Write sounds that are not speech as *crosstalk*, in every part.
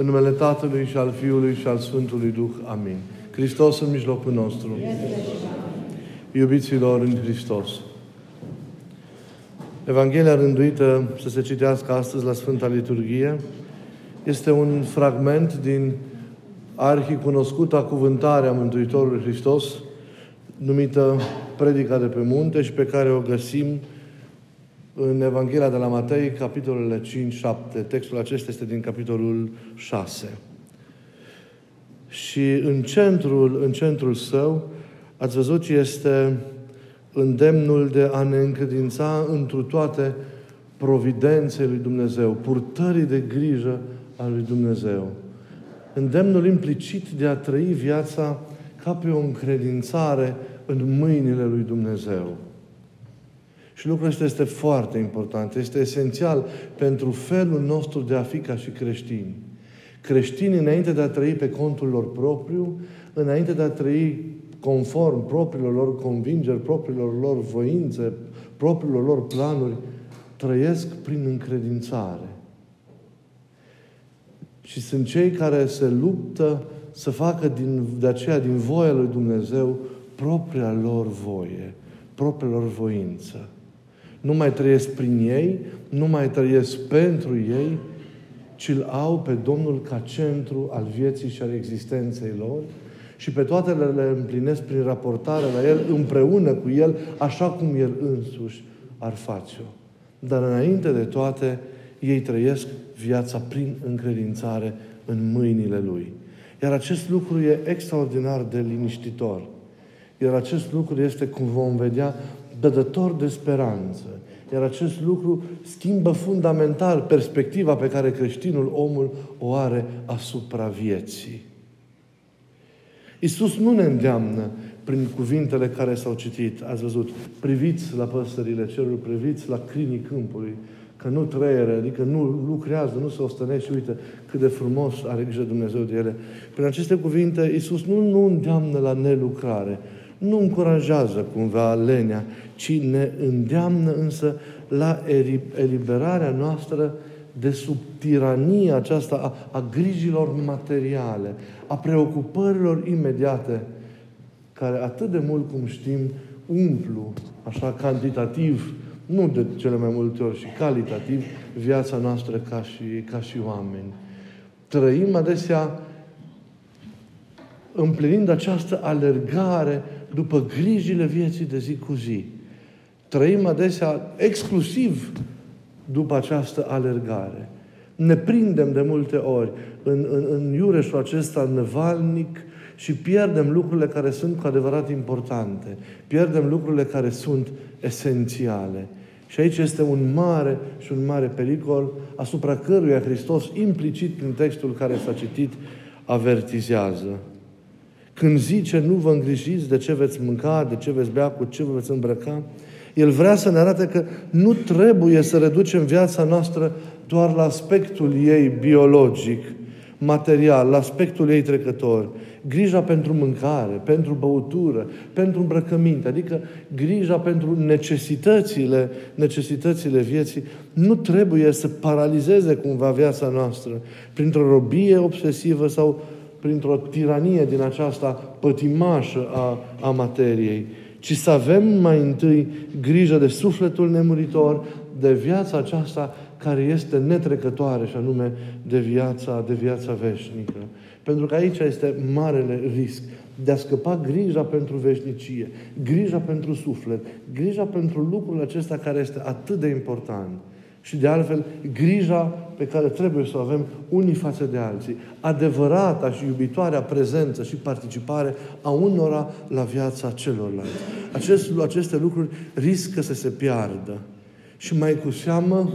În numele Tatălui și al Fiului și al Sfântului Duh. Amin. Hristos în mijlocul nostru. Iubiților în Hristos. Evanghelia rânduită să se citească astăzi la Sfânta Liturghie este un fragment din arhicunoscuta cuvântare a Mântuitorului Hristos, numită Predica de pe munte și pe care o găsim în Evanghelia de la Matei, capitolele 5-7. Textul acesta este din capitolul 6. Și în centrul, în centrul său, ați văzut, este îndemnul de a ne încredința întru toate providenței lui Dumnezeu, purtării de grijă a lui Dumnezeu. Îndemnul implicit de a trăi viața ca pe o încredințare în mâinile lui Dumnezeu. Și lucrul ăsta este foarte important, este esențial pentru felul nostru de a fi ca și creștini. Creștinii, înainte de a trăi pe contul lor propriu, înainte de a trăi conform propriilor lor convingeri, propriilor lor voințe, propriilor lor planuri, trăiesc prin încredințare. Și sunt cei care se luptă să facă din, de aceea din voia lui Dumnezeu propria lor voie, propria lor voință. Nu mai trăiesc prin ei, nu mai trăiesc pentru ei, ci îl au pe Domnul ca centru al vieții și al existenței lor și pe toate le, le împlinesc prin raportare la El, împreună cu El, așa cum El însuși ar face-o. Dar înainte de toate, ei trăiesc viața prin încredințare în mâinile Lui. Iar acest lucru e extraordinar de liniștitor. Iar acest lucru este, cum vom vedea, dădător de speranță. Iar acest lucru schimbă fundamental perspectiva pe care creștinul, omul, o are asupra vieții. Iisus nu ne îndeamnă prin cuvintele care s-au citit. Ați văzut, priviți la păsările cerului, priviți la crinii câmpului, că nu trăiere, adică nu lucrează, nu se ostănește și uite cât de frumos are grijă Dumnezeu de ele. Prin aceste cuvinte, Iisus nu, nu îndeamnă la nelucrare, nu încurajează cumva lenea, ci ne îndeamnă însă la eliberarea noastră de sub tirania aceasta a, a grijilor materiale, a preocupărilor imediate, care atât de mult cum știm umplu, așa cantitativ, nu de cele mai multe ori, și calitativ, viața noastră ca și, ca și oameni. Trăim adesea împlinind această alergare după grijile vieții de zi cu zi. Trăim adesea exclusiv după această alergare. Ne prindem de multe ori în, în, în iureșul acesta nevalnic și pierdem lucrurile care sunt cu adevărat importante. Pierdem lucrurile care sunt esențiale. Și aici este un mare și un mare pericol asupra căruia Hristos, implicit prin textul care s-a citit, avertizează. Când zice, nu vă îngrijiți de ce veți mânca, de ce veți bea, cu ce vă veți îmbrăca, El vrea să ne arate că nu trebuie să reducem viața noastră doar la aspectul ei biologic, material, la aspectul ei trecător. Grija pentru mâncare, pentru băutură, pentru îmbrăcăminte, adică grija pentru necesitățile, necesitățile vieții, nu trebuie să paralizeze cumva viața noastră printr-o robie obsesivă sau printr-o tiranie din aceasta pătimașă a, a materiei, ci să avem mai întâi grijă de sufletul nemuritor, de viața aceasta care este netrecătoare, și anume de viața, de viața veșnică. Pentru că aici este marele risc de a scăpa grija pentru veșnicie, grija pentru suflet, grija pentru lucrul acesta care este atât de important. Și de altfel, grija pe care trebuie să o avem unii față de alții. Adevărata și iubitoarea prezență și participare a unora la viața celorlalți. Acest, aceste lucruri riscă să se piardă. Și mai cu seamă,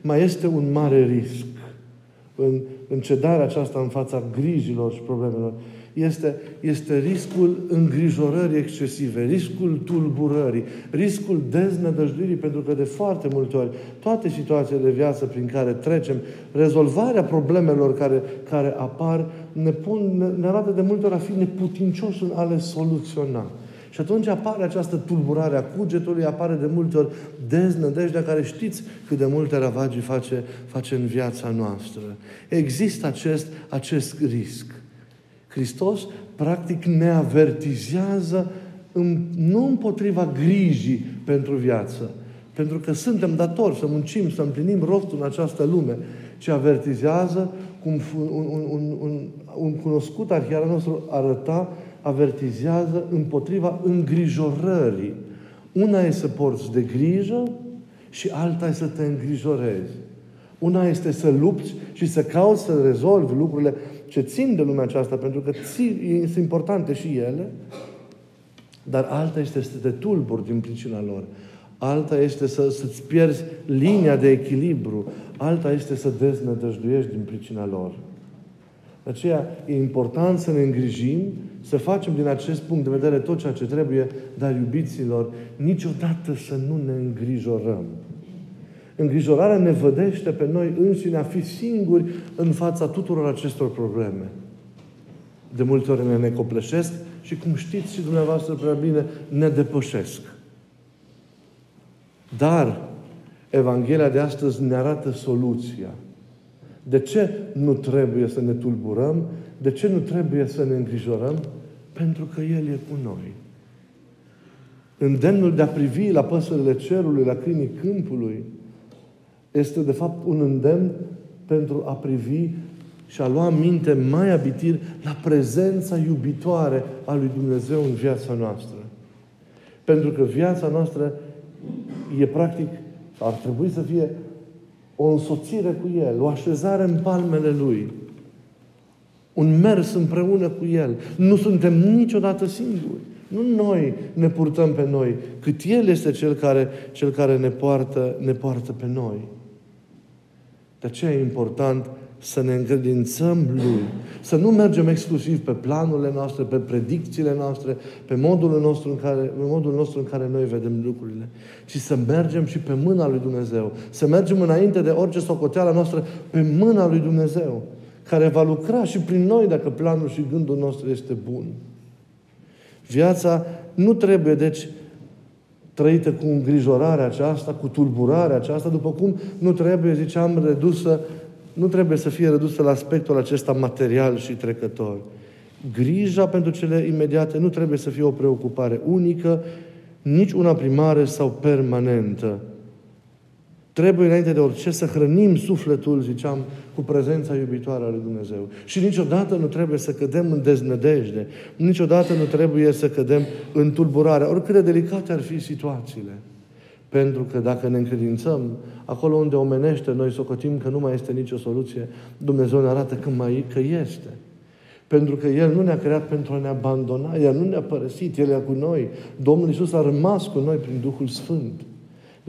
mai este un mare risc în, în cedarea aceasta în fața grijilor și problemelor este, este riscul îngrijorării excesive, riscul tulburării, riscul deznădăjduirii, pentru că de foarte multe ori toate situațiile de viață prin care trecem, rezolvarea problemelor care, care apar, ne, pun, ne, ne arată de multe ori a fi neputincioși în a le soluționa. Și atunci apare această tulburare a cugetului, apare de multe ori deznădejdea care știți cât de multe ravagii face, face în viața noastră. Există acest, acest risc. Hristos, practic, ne avertizează în, nu împotriva grijii pentru viață, pentru că suntem datori să muncim, să împlinim rostul în această lume, ci avertizează cum un, un, un, un, un cunoscut arhiar nostru arăta, avertizează împotriva îngrijorării. Una e să porți de grijă și alta e să te îngrijorezi. Una este să lupți și să cauți să rezolvi lucrurile ce țin de lumea aceasta, pentru că sunt importante și ele, dar alta este să te tulburi din pricina lor. Alta este să, să-ți pierzi linia de echilibru. Alta este să deznădăjduiești din pricina lor. De aceea e important să ne îngrijim, să facem din acest punct de vedere tot ceea ce trebuie, dar iubiților, niciodată să nu ne îngrijorăm. Îngrijorarea ne vădește pe noi înșine a fi singuri în fața tuturor acestor probleme. De multe ori ne necopleșesc și, cum știți și dumneavoastră prea bine, ne depășesc. Dar Evanghelia de astăzi ne arată soluția. De ce nu trebuie să ne tulburăm? De ce nu trebuie să ne îngrijorăm? Pentru că El e cu noi. Îndemnul de a privi la păsările cerului, la câinii câmpului, este de fapt un îndemn pentru a privi și a lua minte mai abitir la prezența iubitoare a lui Dumnezeu în viața noastră. Pentru că viața noastră e practic, ar trebui să fie o însoțire cu El, o așezare în palmele Lui, un mers împreună cu El. Nu suntem niciodată singuri. Nu noi ne purtăm pe noi, cât El este Cel care, cel care ne, poartă, ne poartă pe noi. De aceea e important să ne încredințăm Lui. Să nu mergem exclusiv pe planurile noastre, pe predicțiile noastre, pe modul nostru în care, pe modul nostru în care noi vedem lucrurile, ci să mergem și pe mâna lui Dumnezeu. Să mergem înainte de orice socoteală noastră pe mâna lui Dumnezeu, care va lucra și prin noi dacă planul și gândul nostru este bun. Viața nu trebuie, deci, trăită cu îngrijorarea aceasta, cu tulburarea aceasta, după cum nu trebuie, ziceam, redusă nu trebuie să fie redusă la aspectul acesta material și trecător. Grija pentru cele imediate nu trebuie să fie o preocupare unică, nici una primară sau permanentă. Trebuie înainte de orice să hrănim sufletul, ziceam, cu prezența iubitoare a lui Dumnezeu. Și niciodată nu trebuie să cădem în deznădejde. Niciodată nu trebuie să cădem în tulburare, oricât de delicate ar fi situațiile. Pentru că dacă ne încredințăm acolo unde omenește, noi socotim că nu mai este nicio soluție, Dumnezeu ne arată că, mai, că este. Pentru că El nu ne-a creat pentru a ne abandona, El nu ne-a părăsit, El e cu noi. Domnul Iisus a rămas cu noi prin Duhul Sfânt.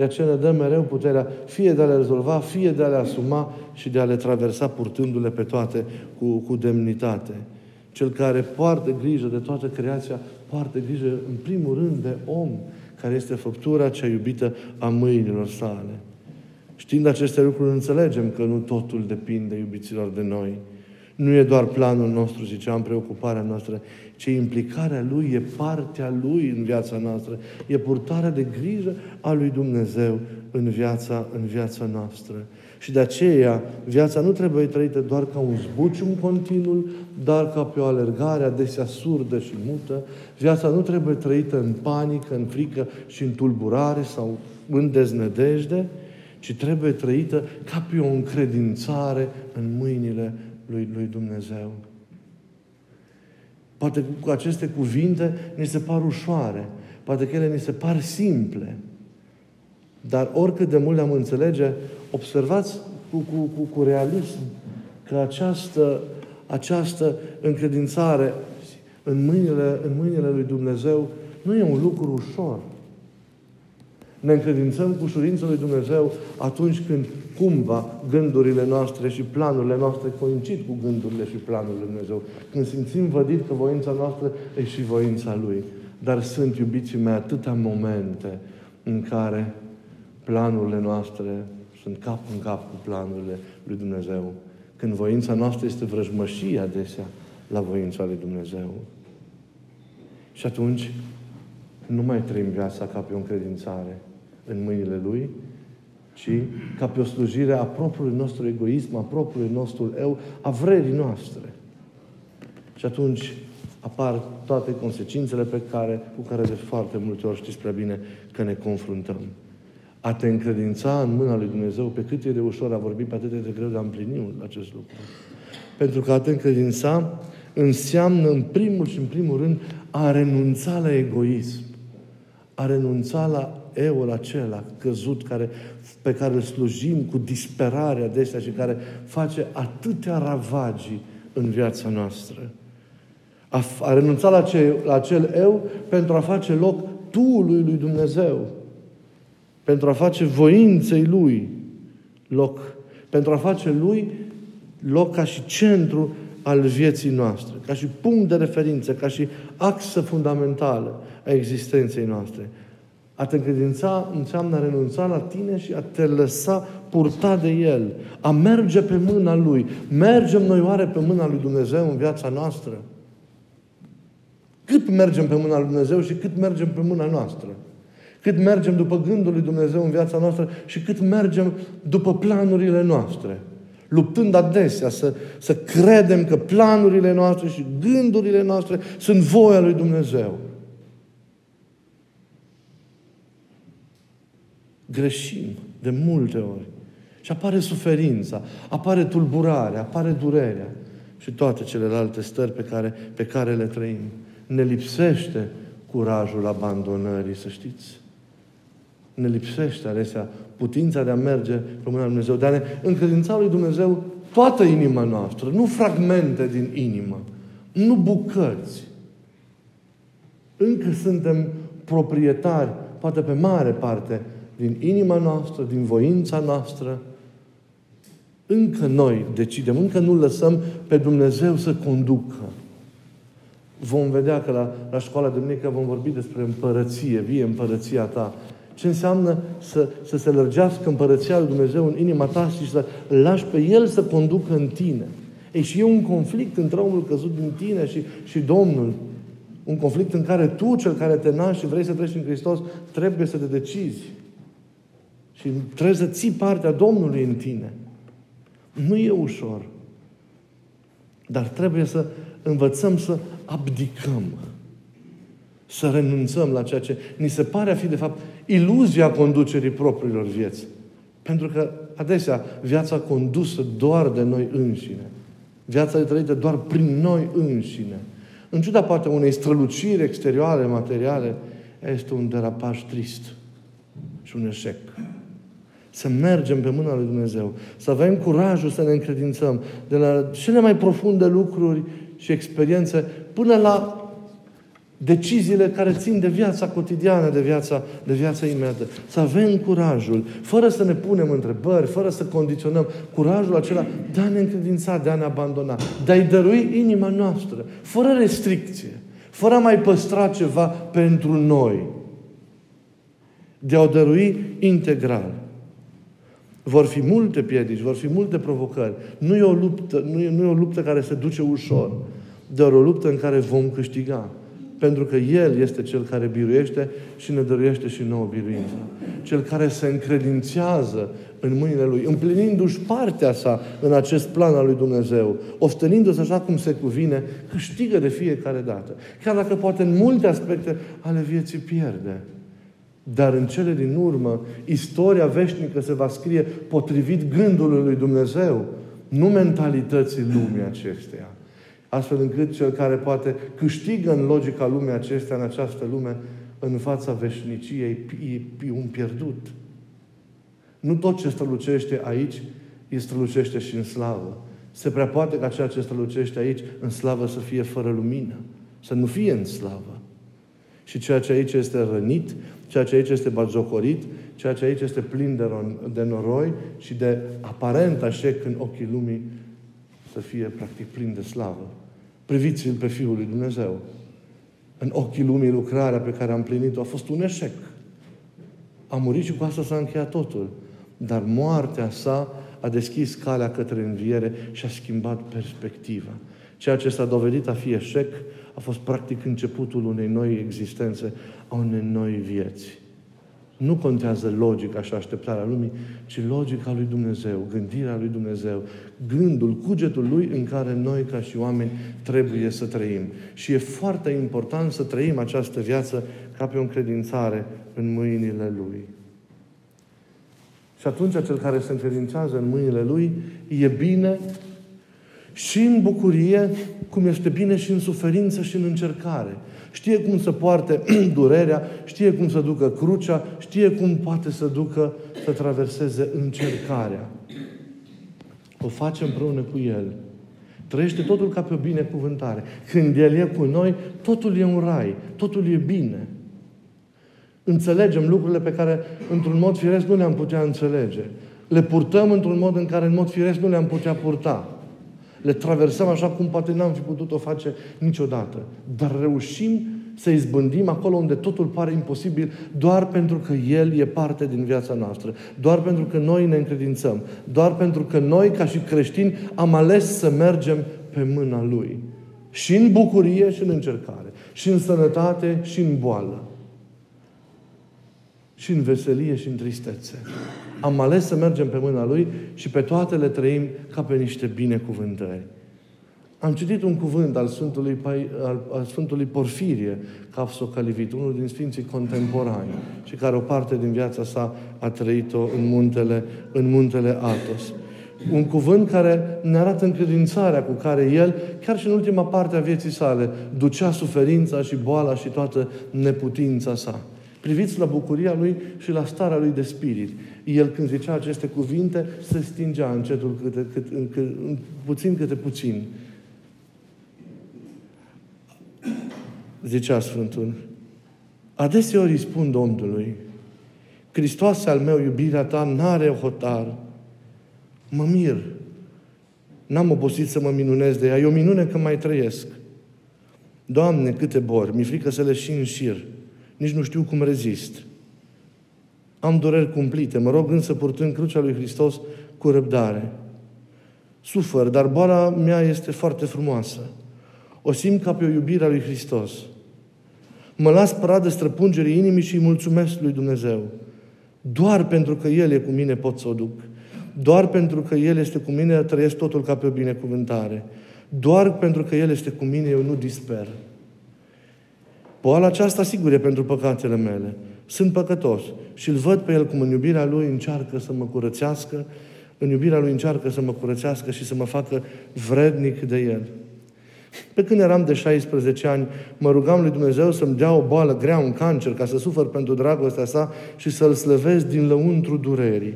De aceea ne dă mereu puterea fie de a le rezolva, fie de a le asuma și de a le traversa purtându-le pe toate cu, cu demnitate. Cel care poartă grijă de toată creația, poartă grijă în primul rând de om care este făptura cea iubită a mâinilor sale. Știind aceste lucruri, înțelegem că nu totul depinde, iubiților, de noi. Nu e doar planul nostru, ziceam, preocuparea noastră, ci implicarea Lui, e partea Lui în viața noastră, e purtarea de grijă a Lui Dumnezeu în viața, în viața noastră. Și de aceea, viața nu trebuie trăită doar ca un zbucium continuu, dar ca pe o alergare adesea surdă și mută. Viața nu trebuie trăită în panică, în frică și în tulburare sau în deznădejde, ci trebuie trăită ca pe o încredințare în mâinile lui, lui Dumnezeu. Poate cu aceste cuvinte ni se par ușoare, poate că ele ni se par simple, dar oricât de mult le-am înțelege, observați cu, cu, cu, cu realism că această, această încredințare în mâinile, în mâinile lui Dumnezeu nu e un lucru ușor. Ne încredințăm cu ușurință lui Dumnezeu atunci când cumva gândurile noastre și planurile noastre coincid cu gândurile și planurile lui Dumnezeu. Când simțim vădit că voința noastră e și voința Lui. Dar sunt, iubiții mei, atâtea momente în care planurile noastre sunt cap în cap cu planurile lui Dumnezeu. Când voința noastră este vrăjmășie adesea la voința lui Dumnezeu. Și atunci nu mai trăim viața ca pe o încredințare în mâinile Lui, ci ca pe o slujire a propriului nostru egoism, a propriului nostru eu, a vrerii noastre. Și atunci apar toate consecințele pe care, cu care de foarte multe ori știți prea bine că ne confruntăm. A te încredința în mâna lui Dumnezeu, pe cât e de ușor a vorbit, pe atât e de greu de a împlini acest lucru. Pentru că a te încredința înseamnă, în primul și în primul rând, a renunța la egoism. A renunța la eul acela căzut care, pe care îl slujim cu disperare adesea și care face atâtea ravagii în viața noastră. A, a renunțat la, ce, la acel eu pentru a face loc Tuului lui Dumnezeu. Pentru a face voinței Lui loc. Pentru a face Lui loc ca și centru al vieții noastre, ca și punct de referință, ca și axă fundamentală a existenței noastre. A te încredința înseamnă a renunța la tine și a te lăsa purta de El. A merge pe mâna Lui. Mergem noi oare pe mâna Lui Dumnezeu în viața noastră? Cât mergem pe mâna lui Dumnezeu și cât mergem pe mâna noastră. Cât mergem după gândul lui Dumnezeu în viața noastră și cât mergem după planurile noastre. Luptând adesea să, să credem că planurile noastre și gândurile noastre sunt voia lui Dumnezeu. Greșim de multe ori. Și apare suferința, apare tulburarea, apare durerea și toate celelalte stări pe care, pe care le trăim ne lipsește curajul abandonării, să știți. Ne lipsește adesea putința de a merge pe mâna lui Dumnezeu, de a ne încredința lui Dumnezeu toată inima noastră, nu fragmente din inimă, nu bucăți. Încă suntem proprietari, poate pe mare parte, din inima noastră, din voința noastră. Încă noi decidem, încă nu lăsăm pe Dumnezeu să conducă vom vedea că la, la școala de duminică vom vorbi despre împărăție, vie împărăția ta. Ce înseamnă să, să se lărgească împărăția lui Dumnezeu în inima ta și să lași pe El să conducă în tine. Ei, și e un conflict între omul căzut din tine și, și Domnul. Un conflict în care tu, cel care te naști și vrei să treci în Hristos, trebuie să te decizi. Și trebuie să ții partea Domnului în tine. Nu e ușor. Dar trebuie să învățăm să abdicăm. Să renunțăm la ceea ce ni se pare a fi, de fapt, iluzia conducerii propriilor vieți. Pentru că, adesea, viața condusă doar de noi înșine. Viața e trăită doar prin noi înșine. În ciuda poate unei străluciri exterioare, materiale, este un derapaj trist și un eșec. Să mergem pe mâna lui Dumnezeu. Să avem curajul să ne încredințăm de la cele mai profunde lucruri și experiențe până la deciziile care țin de viața cotidiană, de viața, de viața imediată. Să avem curajul, fără să ne punem întrebări, fără să condiționăm, curajul acela de a ne încredința, de a ne abandona, de a-i dărui inima noastră, fără restricție, fără a mai păstra ceva pentru noi, de a o dărui integral. Vor fi multe piedici, vor fi multe provocări. Nu e o luptă, nu e, nu e o luptă care se duce ușor, dar o luptă în care vom câștiga. Pentru că El este Cel care biruiește și ne dăruiește și nouă biruință. Cel care se încredințează în mâinile Lui, împlinindu-și partea sa în acest plan al Lui Dumnezeu, oftănindu-se așa cum se cuvine, câștigă de fiecare dată. Chiar dacă poate în multe aspecte ale vieții pierde. Dar în cele din urmă, istoria veșnică se va scrie potrivit gândului lui Dumnezeu, nu mentalității lumii acesteia. Astfel încât cel care poate câștigă în logica lumii acestea, în această lume, în fața veșniciei, e un pierdut. Nu tot ce strălucește aici, îi strălucește și în slavă. Se prea poate ca ceea ce strălucește aici, în slavă, să fie fără lumină. Să nu fie în slavă. Și ceea ce aici este rănit, ceea ce aici este bagiocorit, ceea ce aici este plin de, ron- de noroi și de aparent așec în ochii lumii, să fie practic plin de slavă. Priviți-l pe Fiul lui Dumnezeu. În ochii lumii lucrarea pe care am plinit-o a fost un eșec. A murit și cu asta s-a încheiat totul. Dar moartea sa a deschis calea către înviere și a schimbat perspectiva. Ceea ce s-a dovedit a fi eșec a fost practic începutul unei noi existențe, a unei noi vieți. Nu contează logica și așteptarea lumii, ci logica lui Dumnezeu, gândirea lui Dumnezeu, gândul, cugetul lui în care noi ca și oameni trebuie să trăim. Și e foarte important să trăim această viață ca pe o încredințare în mâinile lui. Și atunci cel care se încredințează în mâinile lui e bine și în bucurie, cum este bine și în suferință și în încercare. Știe cum să poarte *clears throat* durerea, știe cum să ducă crucea, știe cum poate să ducă, să traverseze încercarea. O face împreună cu El. Trăiește totul ca pe o binecuvântare. Când El e cu noi, totul e un rai, totul e bine. Înțelegem lucrurile pe care, într-un mod firesc, nu le-am putea înțelege. Le purtăm într-un mod în care, în mod firesc, nu le-am putea purta. Le traversăm așa cum poate n-am fi putut o face niciodată. Dar reușim să izbândim acolo unde totul pare imposibil doar pentru că El e parte din viața noastră. Doar pentru că noi ne încredințăm. Doar pentru că noi, ca și creștini, am ales să mergem pe mâna Lui. Și în bucurie și în încercare. Și în sănătate și în boală și în veselie și în tristețe. Am ales să mergem pe mâna Lui și pe toate le trăim ca pe niște binecuvântări. Am citit un cuvânt al Sfântului, al, al Sfântului Porfirie, Capsocalivit, unul din Sfinții contemporani, și care o parte din viața sa a trăit-o în muntele, în muntele Atos. Un cuvânt care ne arată încredințarea cu care el, chiar și în ultima parte a vieții sale, ducea suferința și boala și toată neputința sa. Priviți la bucuria lui și la starea lui de spirit. El când zicea aceste cuvinte, se stingea încetul câte, câte, câte, puțin câte puțin. Zicea Sfântul. Adeseori îi spun Domnului, Hristoase al meu, iubirea ta n-are hotar. Mă mir. N-am obosit să mă minunez de ea. E o minune că mai trăiesc. Doamne, câte bori, mi frică să le și în șir nici nu știu cum rezist. Am dureri cumplite, mă rog însă purtând crucea lui Hristos cu răbdare. Sufăr, dar boala mea este foarte frumoasă. O simt ca pe o iubire a lui Hristos. Mă las pradă străpungerii inimii și îi mulțumesc lui Dumnezeu. Doar pentru că El e cu mine pot să o duc. Doar pentru că El este cu mine trăiesc totul ca pe o binecuvântare. Doar pentru că El este cu mine eu nu disper. Boala aceasta, sigur, e pentru păcatele mele. Sunt păcătos și îl văd pe El cum în iubirea Lui încearcă să mă curățească, în iubirea Lui încearcă să mă curățească și să mă facă vrednic de El. Pe când eram de 16 ani, mă rugam lui Dumnezeu să-mi dea o boală grea, un cancer, ca să sufăr pentru dragostea sa și să-L slăvesc din lăuntru durerii.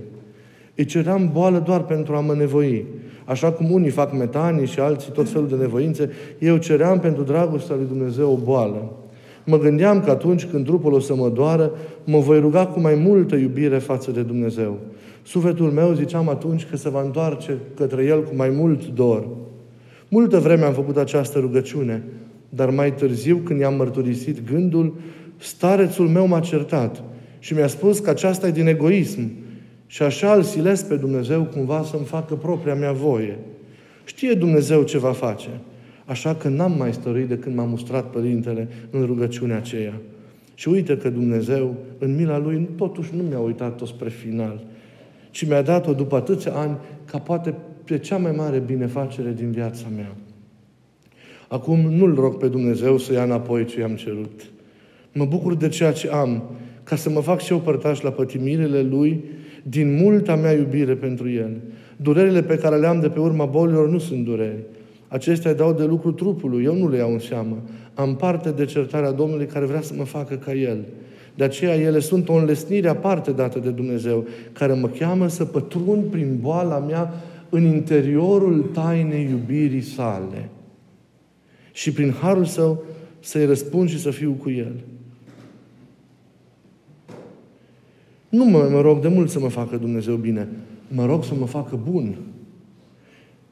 Îi ceream boală doar pentru a mă nevoi. Așa cum unii fac metanii și alții tot felul de nevoințe, eu ceream pentru dragostea lui Dumnezeu o boală. Mă gândeam că atunci când trupul o să mă doară, mă voi ruga cu mai multă iubire față de Dumnezeu. Sufletul meu, ziceam atunci, că se va întoarce către El cu mai mult dor. Multă vreme am făcut această rugăciune, dar mai târziu, când i-am mărturisit gândul, starețul meu m-a certat și mi-a spus că aceasta e din egoism și așa îl silesc pe Dumnezeu cumva să-mi facă propria mea voie. Știe Dumnezeu ce va face. Așa că n-am mai stăruit de când m-a mustrat Părintele în rugăciunea aceea. Și uite că Dumnezeu, în mila Lui, totuși nu mi-a uitat-o spre final, ci mi-a dat-o după atâția ani, ca poate pe cea mai mare binefacere din viața mea. Acum nu-L rog pe Dumnezeu să ia înapoi ce i-am cerut. Mă bucur de ceea ce am, ca să mă fac și eu părtaș la pătimirile Lui, din multa mea iubire pentru El. Durerile pe care le am de pe urma bolilor nu sunt dureri, Acestea dau de lucru trupului, eu nu le iau în seamă. Am parte de certarea Domnului care vrea să mă facă ca El. De aceea ele sunt o înlesnire aparte dată de Dumnezeu, care mă cheamă să pătrund prin boala mea în interiorul tainei iubirii sale. Și prin harul său să-i răspund și să fiu cu El. Nu mă, mă rog de mult să mă facă Dumnezeu bine. Mă rog să mă facă bun.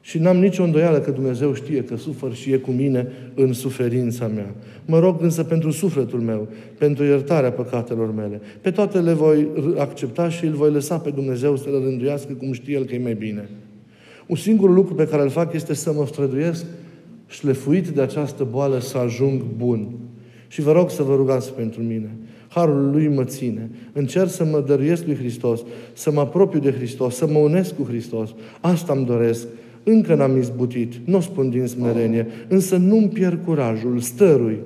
Și n-am nicio îndoială că Dumnezeu știe că sufăr și e cu mine în suferința mea. Mă rog însă pentru sufletul meu, pentru iertarea păcatelor mele. Pe toate le voi accepta și îl voi lăsa pe Dumnezeu să le rânduiască cum știe El că e mai bine. Un singur lucru pe care îl fac este să mă străduiesc șlefuit de această boală să ajung bun. Și vă rog să vă rugați pentru mine. Harul Lui mă ține. Încerc să mă dăruiesc lui Hristos, să mă apropiu de Hristos, să mă unesc cu Hristos. Asta îmi doresc. Încă n-am izbutit, nu o spun din smerenie, însă nu-mi pierd curajul, stărui,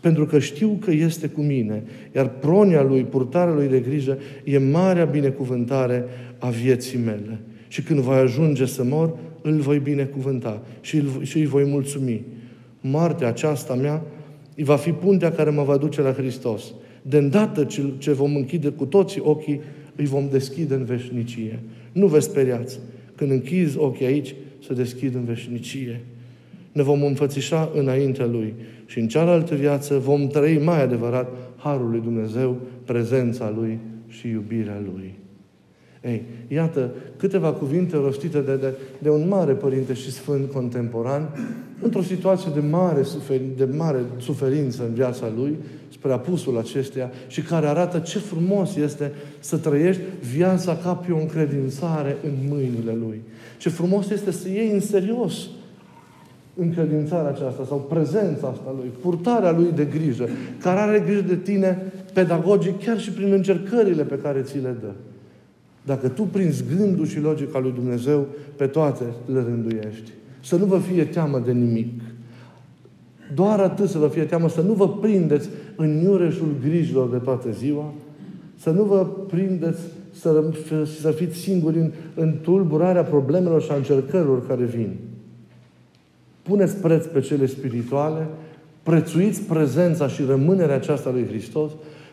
pentru că știu că este cu mine, iar pronia Lui, purtarea Lui de grijă, e marea binecuvântare a vieții mele. Și când voi ajunge să mor, îl voi binecuvânta și, îl, și îi voi mulțumi. Moartea aceasta mea îi va fi puntea care mă va duce la Hristos. De îndată ce, ce vom închide cu toții ochii, îi vom deschide în veșnicie. Nu vă speriați. Când închizi ochii aici, se deschid în veșnicie. Ne vom înfățișa înaintea Lui și în cealaltă viață vom trăi mai adevărat Harul lui Dumnezeu, prezența Lui și iubirea Lui. Ei, iată câteva cuvinte rostite de, de, de un mare părinte și sfânt contemporan, într-o situație de mare, suferi, de mare suferință în viața lui, spre apusul acesteia, și care arată ce frumos este să trăiești viața ca pe o încredințare în mâinile lui. Ce frumos este să iei în serios încredințarea aceasta sau prezența asta lui, purtarea lui de grijă, care are grijă de tine pedagogic chiar și prin încercările pe care ți le dă. Dacă tu prinzi gândul și logica lui Dumnezeu, pe toate le rânduiești. Să nu vă fie teamă de nimic. Doar atât să vă fie teamă, să nu vă prindeți în iureșul grijilor de toată ziua, să nu vă prindeți să, să fiți singuri în, în tulburarea problemelor și a încercărilor care vin. Puneți preț pe cele spirituale, prețuiți prezența și rămânerea aceasta lui Hristos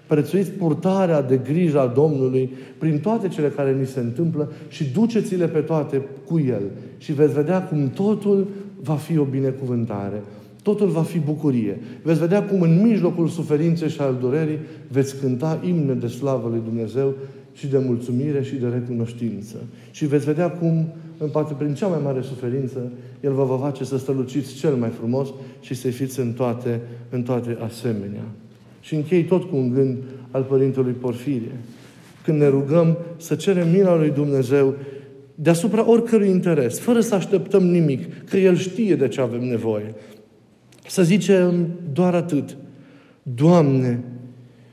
Prețuiți purtarea de grijă a Domnului prin toate cele care ni se întâmplă și duceți-le pe toate cu El. Și veți vedea cum totul va fi o binecuvântare. Totul va fi bucurie. Veți vedea cum în mijlocul suferinței și al durerii veți cânta imne de slavă lui Dumnezeu și de mulțumire și de recunoștință. Și veți vedea cum, în parte prin cea mai mare suferință, El vă va face să străluciți cel mai frumos și să fiți în toate, în toate asemenea. Și închei tot cu un gând al Părintelui Porfirie. Când ne rugăm să cerem mila lui Dumnezeu deasupra oricărui interes, fără să așteptăm nimic, că El știe de ce avem nevoie. Să zicem doar atât. Doamne,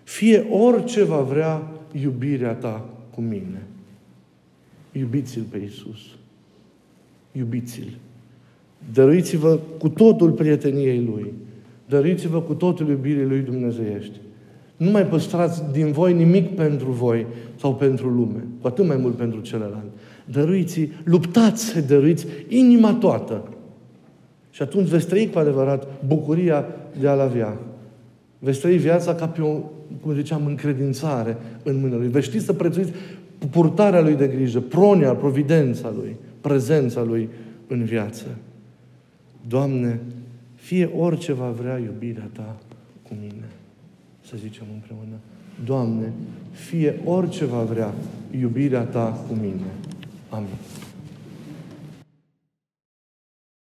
fie orice va vrea iubirea Ta cu mine. Iubiți-L pe Iisus. Iubiți-L. Dăruiți-vă cu totul prieteniei Lui. Dăriți-vă cu totul iubirii lui Dumnezeiești. Nu mai păstrați din voi nimic pentru voi sau pentru lume, cu atât mai mult pentru celălalt. Dăruiți, luptați să dăruiți inima toată. Și atunci veți trăi cu adevărat bucuria de a-L avea. Veți trăi viața ca pe o, cum ziceam, încredințare în mâinile Lui. Veți ști să prețuiți purtarea Lui de grijă, pronia, providența Lui, prezența Lui în viață. Doamne, fie orice va vrea iubirea ta cu mine. Să zicem împreună. Doamne, fie orice va vrea iubirea ta cu mine. Amin.